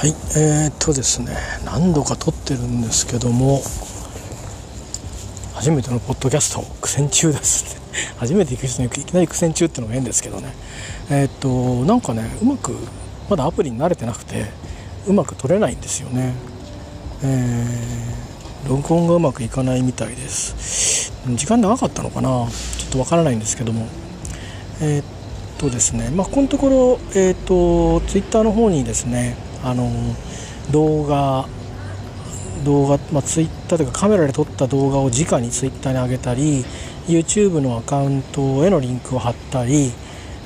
はいえー、っとですね何度か撮ってるんですけども初めてのポッドキャスト苦戦中です 初めて行く人にいきなり苦戦中ってのも変ですけどね。えー、っとなんかねうまくまだアプリに慣れてなくてうまく撮れないんですよね。えー、録音がうまくいかないみたいです。時間長かったのかな？ちょっとわからないんですけども。えー、っとですねまあここのところえー、っとツイッターの方にですねあの動画動画、まあ、ツイッターというかカメラで撮った動画を直にツイッターに上げたり YouTube のアカウントへのリンクを貼ったり、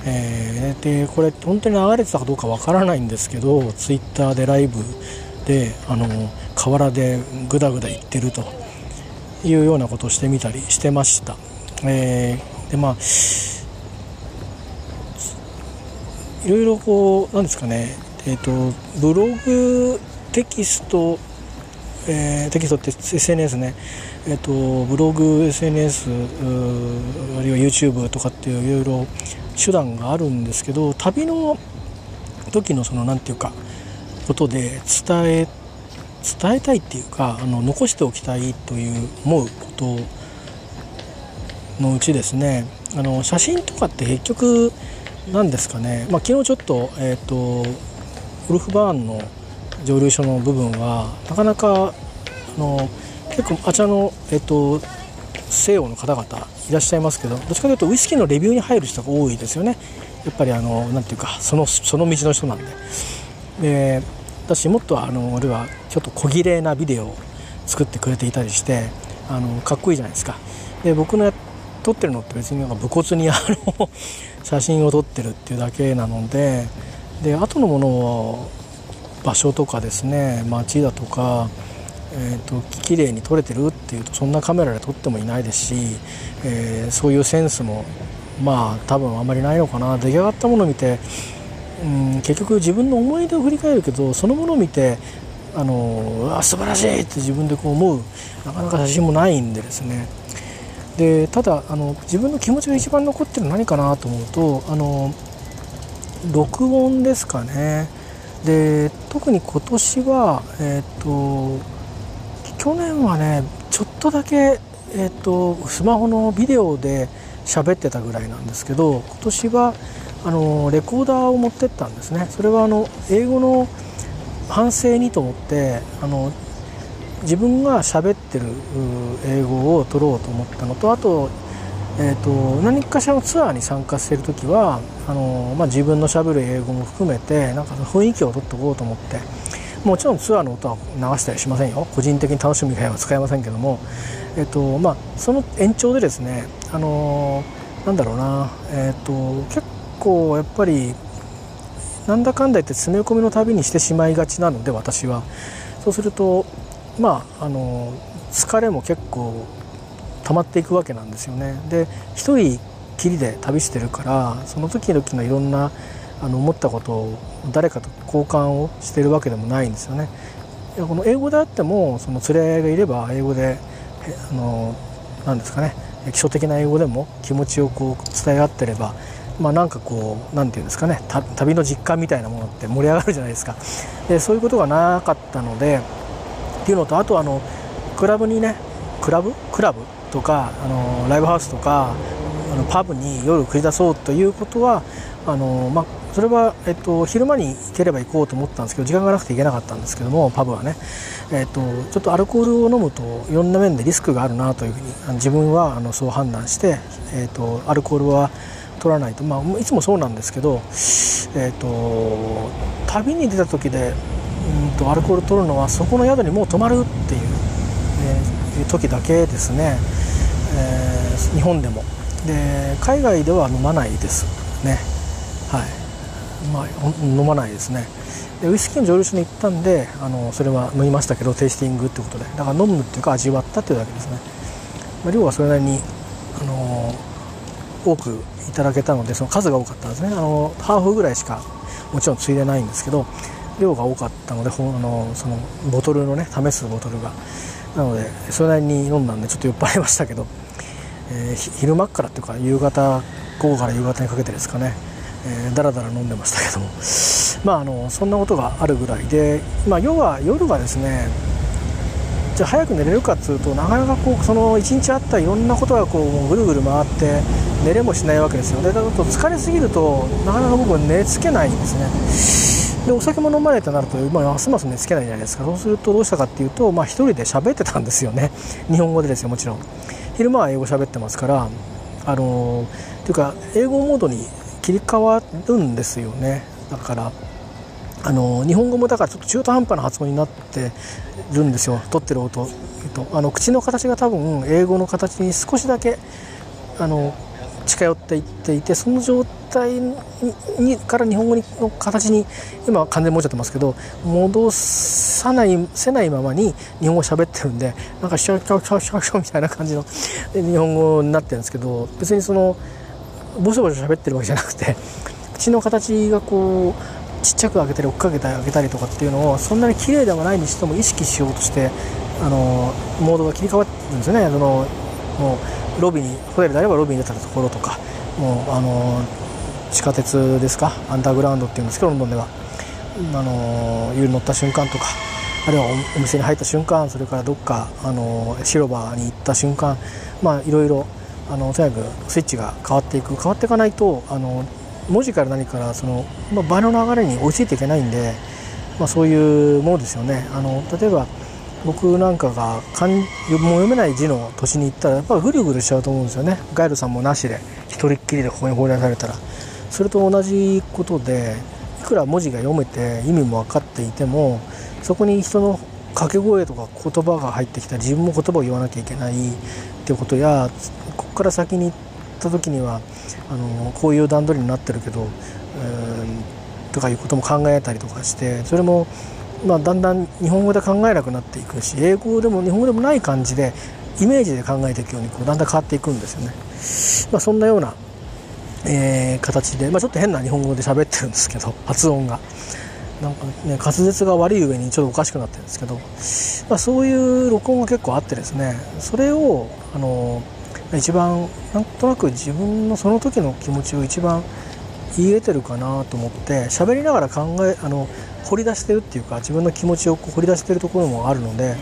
えー、でこれ本当に流れてたかどうかわからないんですけどツイッターでライブであの河原でグダグダ言ってるというようなことをしてみたりしてました。えー、でまあいろいろこうなんですかねえーと、ブログテキスト、えー、テキストって SNS ね、えーと、ブログ SNS あるいは YouTube とかっていういろいろ手段があるんですけど旅の時のその何て言うかことで伝え伝えたいっていうかあの残しておきたいという思うことのうちですね。あの写真とかって結局何ですかね、まあ、昨日ちょっと,、えーとウルフバーンの蒸留所の部分はなかなかあの結構あちらの、えっと、西洋の方々いらっしゃいますけどどっちかというとウイスキーのレビューに入る人が多いですよねやっぱりあのなんていうかそのその道の人なんで。で私もっとあの俺はちょっと小綺麗なビデオを作ってくれていたりしてあのかっこいいじゃないですか。で僕の撮ってるのって別になんか武骨にあの写真を撮ってるっていうだけなのでで後のものを場所とかですね街だとか、えーと、綺麗に撮れてるっていうとそんなカメラで撮ってもいないですし、えー、そういうセンスもまあ多分あんまりないのかな。出来上がったものを見て、うん、結局自分の思い出を振り返るけどそのものを見てあのあ素晴らしいって自分でこう思うなかなか写真もないんでですね。でただあの自分の気持ちが一番残ってるの何かなと思うとあの録音ですかね。で特に今年はえっ、ー、と去年はねちょっとだけえっ、ー、とスマホのビデオで喋ってたぐらいなんですけど今年はあのレコーダーを持ってったんですね。それはあの英語の反省にと思ってあの自分が喋ってる英語を取ろうと思ったのとあとえーと、何かしらのツアーに参加している時はあの、まあ、自分のしゃべる英語も含めてなんか雰囲気を取っておこうと思ってもちろんツアーの音は流したりしませんよ。個人的に楽しむ以外は使えませんけども、えーとまあ、その延長でですねあのなんだろうな、えーと、結構やっぱりなんだかんだ言って詰め込みの旅にしてしまいがちなので私は。そうするとまああの疲れも結構溜まっていくわけなんですよね。で一人きりで旅してるからその時々のいろんなあの思ったことを誰かと交換をしてるわけでもないんですよね。この英語であってもその連れ合いがいれば英語であの何ですかね基礎的な英語でも気持ちをこう伝え合ってればまあ、なんかこう何て言うんですかね旅の実感みたいなものって盛り上がるじゃないですかでそういうことがなかったのでっていうのとあとあのクラブにねクラブ？クラブ？とかあのライブハウスとかあのパブに夜繰り出そうということはあの、まあ、それは、えっと、昼間に行ければ行こうと思ったんですけど時間がなくて行けなかったんですけどもパブはね、えっと、ちょっとアルコールを飲むといろんな面でリスクがあるなというふうに自分はあのそう判断して、えっと、アルコールは取らないと、まあ、いつもそうなんですけど、えっと、旅に出た時でうんとアルコール取るのはそこの宿にもう泊まるっていう、えー、時だけですね。えー、日本でも。で海外では飲まないですね。はい。まあ飲まないですね。でウイスキーの蒸留所に行ったんであのそれは飲みましたけどテイスティングってことで。だから飲むっていうか味わったっていうだけですね、まあ、量はそれなりにあの多くいただけたのでその数が多かったんですね。あのハーフぐらいしかもちろんついでないんですけど量が多かったのであのそのボトルのね試すボトルが。なのでそれなりに飲んだんでちょっと酔っ払いましたけど、えー、昼間からっていうか夕方午後から夕方にかけてですかね、えー、だらだら飲んでましたけども、まあ、あのそんなことがあるぐらいで、まあ、要は夜はですねじゃあ早く寝れるかっつうとなかなかこうその1日あったいろんなことがこうぐるぐる回って寝れもしないわけですよ。でだと疲れすぎるとなかなか僕は寝つけないんですね。でお酒も飲まれてなると、まあ、ますます寝つけないじゃないですか。そうするとどうしたかっていうと、まあ、1人で喋ってたんですよね。日本語でですよもちろん。昼間は英語喋ってますからあのというか英語モードに切り替わるんですよね。だからあの日本語もだからちょっと中途半端な発音になってるんですよ。取ってる音。えっとあの口の形が多分英語の形に少しだけあの近寄っていっていてその状態にから日本語の形に今は完全に戻っちゃってますけど戻さないせないままに日本語喋ってるんでなんかシャシャシャシャシャみたいな感じの日本語になってるんですけど別にそのボソボソ喋ってるわけじゃなくて口の形がこうちっちゃく開けたり追っかけてあげたりとかっていうのをそんなに綺麗ではないにしても意識しようとしてあのモードが切り替わってるんですよね。そのもうロビーにホテルであればロビーに出たところとかもうあの地下鉄ですか？アンダーグラウンドっていうんですけどロンドンでは。あの湯に乗った瞬間とかあるいはお店に入った瞬間それからどっかあの広場に行った瞬間まあいろいろあのとにかくスイッチが変わっていく。変わっていかないとあの文字から何からその、まあ、場の流れに追いついていけないんで、まあ、そういうものですよね。あの例えば僕なんかがかんもう読めない字の年に行ったらやっぱりぐるぐるしちゃうと思うんですよね。ガイドさんもなしで一人っきりでここに放り出されたら。それと同じことでいくら文字が読めて意味も分かっていてもそこに人の掛け声とか言葉が入ってきた自分も言葉を言わなきゃいけないってことやここから先に行った時にはあのこういう段取りになってるけど、えー、とかいうことも考えたりとかしてそれも、まあ、だんだん日本語で考えなくなっていくし英語でも日本語でもない感じでイメージで考えていくようにこうだんだん変わっていくんですよね。まあ、そんなような、えー、形で、まあ、ちょっと変な日本語で喋ってるんですけど発音が。なんかね、滑舌が悪い上にちょっとおかしくなってるんですけど、まあ、そういう録音が結構あってですねそれをあの一番なんとなく自分のその時の気持ちを一番言えてるかなと思って喋りながら考えあの掘り出してるっていうか自分の気持ちを掘り出してるところもあるので、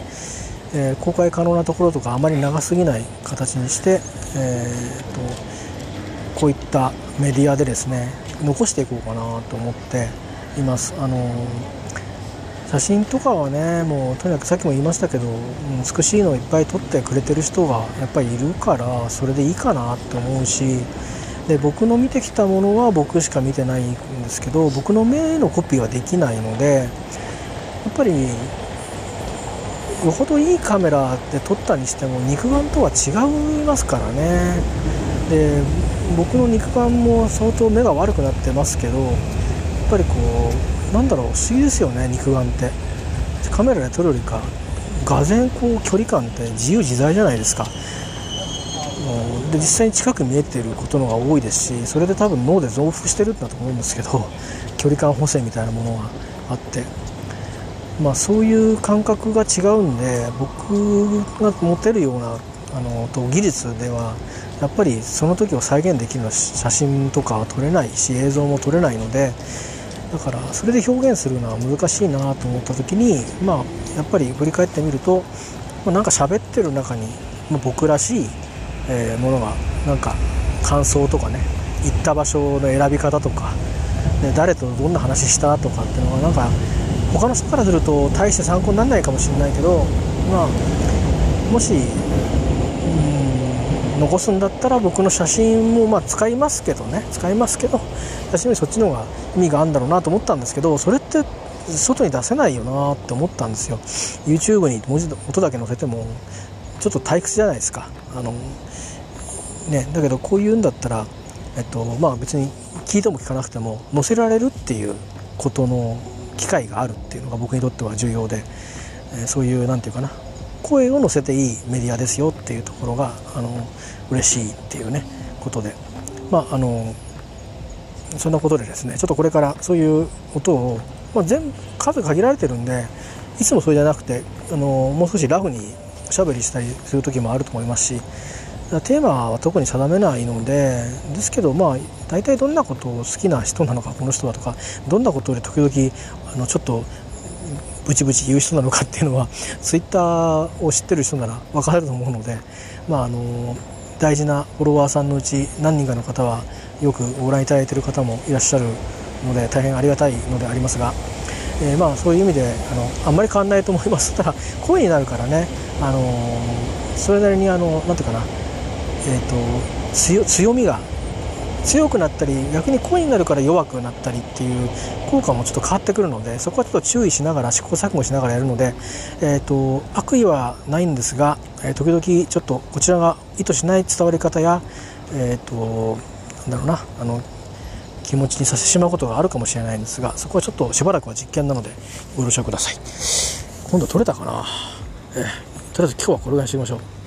えー、公開可能なところとかあまり長すぎない形にして、えーと、こういったメディアでですね残していこうかなと思っています。あの写真とかはねもうとにかくさっきも言いましたけど美しいのをいっぱい撮ってくれてる人がやっぱりいるからそれでいいかなって思うしで僕の見てきたものは僕しか見てないんですけど僕の目のコピーはできないのでやっぱりよほどいいカメラで撮ったにしても肉眼とは違いますからねで僕の肉眼も相当目が悪くなってますけどぱりこうなんだろう不思議ですよね肉眼って。カメラで撮るよりかがぜこう距離感って自由自在じゃないですか。で実際に近く見えてることのが多いですしそれで多分脳で増幅してるんだと思うんですけど 距離感補正みたいなものがあって。まあそういう感覚が違うんで僕が持てるようなあのと技術ではやっぱりその時を再現できるのは写真とかは撮れないし映像も撮れないのでだからそれで表現するのは難しいなと思った時にまあやっぱり振り返ってみると、まあ、なんか喋ってる中に、ま、僕らしい、え、ものがなんか感想とかね行った場所の選び方とか、ね、誰とどんな話したとかっていうのはなんか他の人からすると大して参考にならないかもしれないけどまあもし残すんだったら僕の写真もまあ使いますけどね。使いますけど写真よりそっちの方が意味があるんだろうなと思ったんですけどそれって外に出せないよなって思ったんですよ。YouTube に文字音だけ載せてもちょっと退屈じゃないですか。あのねだけどこういうんだったらえっとまあ別に聞いても聞かなくても載せられるっていうことの機会があるっていうのが僕にとっては重要で、えそういう何て言うかな。声を載せていいメディアですよっていうところがあの嬉しいっていうねことで。まああのそんなことでですねちょっとこれからそういう音を、まあ、全数限られてるんでいつもそれじゃなくてあのもう少しラフにおしゃべりしたりする時もあると思いますしテーマは特に定めないのでですけどまあ大体どんなことを好きな人なのかこの人はとかどんなことで時々あのちょっとブチブチ言う人なのかっていうのは ツイッターを知ってる人なら分かると思うので、まあ、あの大事なフォロワーさんのうち何人かの方はよくご覧いただいている方もいらっしゃるので大変ありがたいのでありますが、えー、まあそういう意味であのあんまり変わんないと思います。ただ 声になるからね、あのそれなりにあのなんていうかな、えーと、強みが強くなったり逆に声になるから弱くなったりっていう効果もちょっと変わってくるのでそこはちょっと注意しながら試行錯誤しながらやるので、えーと、悪意はないんですが、えー、時々ちょっとこちらが意図しない伝わり方や、えーと、なんだろうなあの気持ちにさせてしまうことがあるかもしれないんですがそこはちょっとしばらくは実験なのでご了承ください。今度取れたかな、えー、とりあえず今日はこれぐらいにしてみましょう。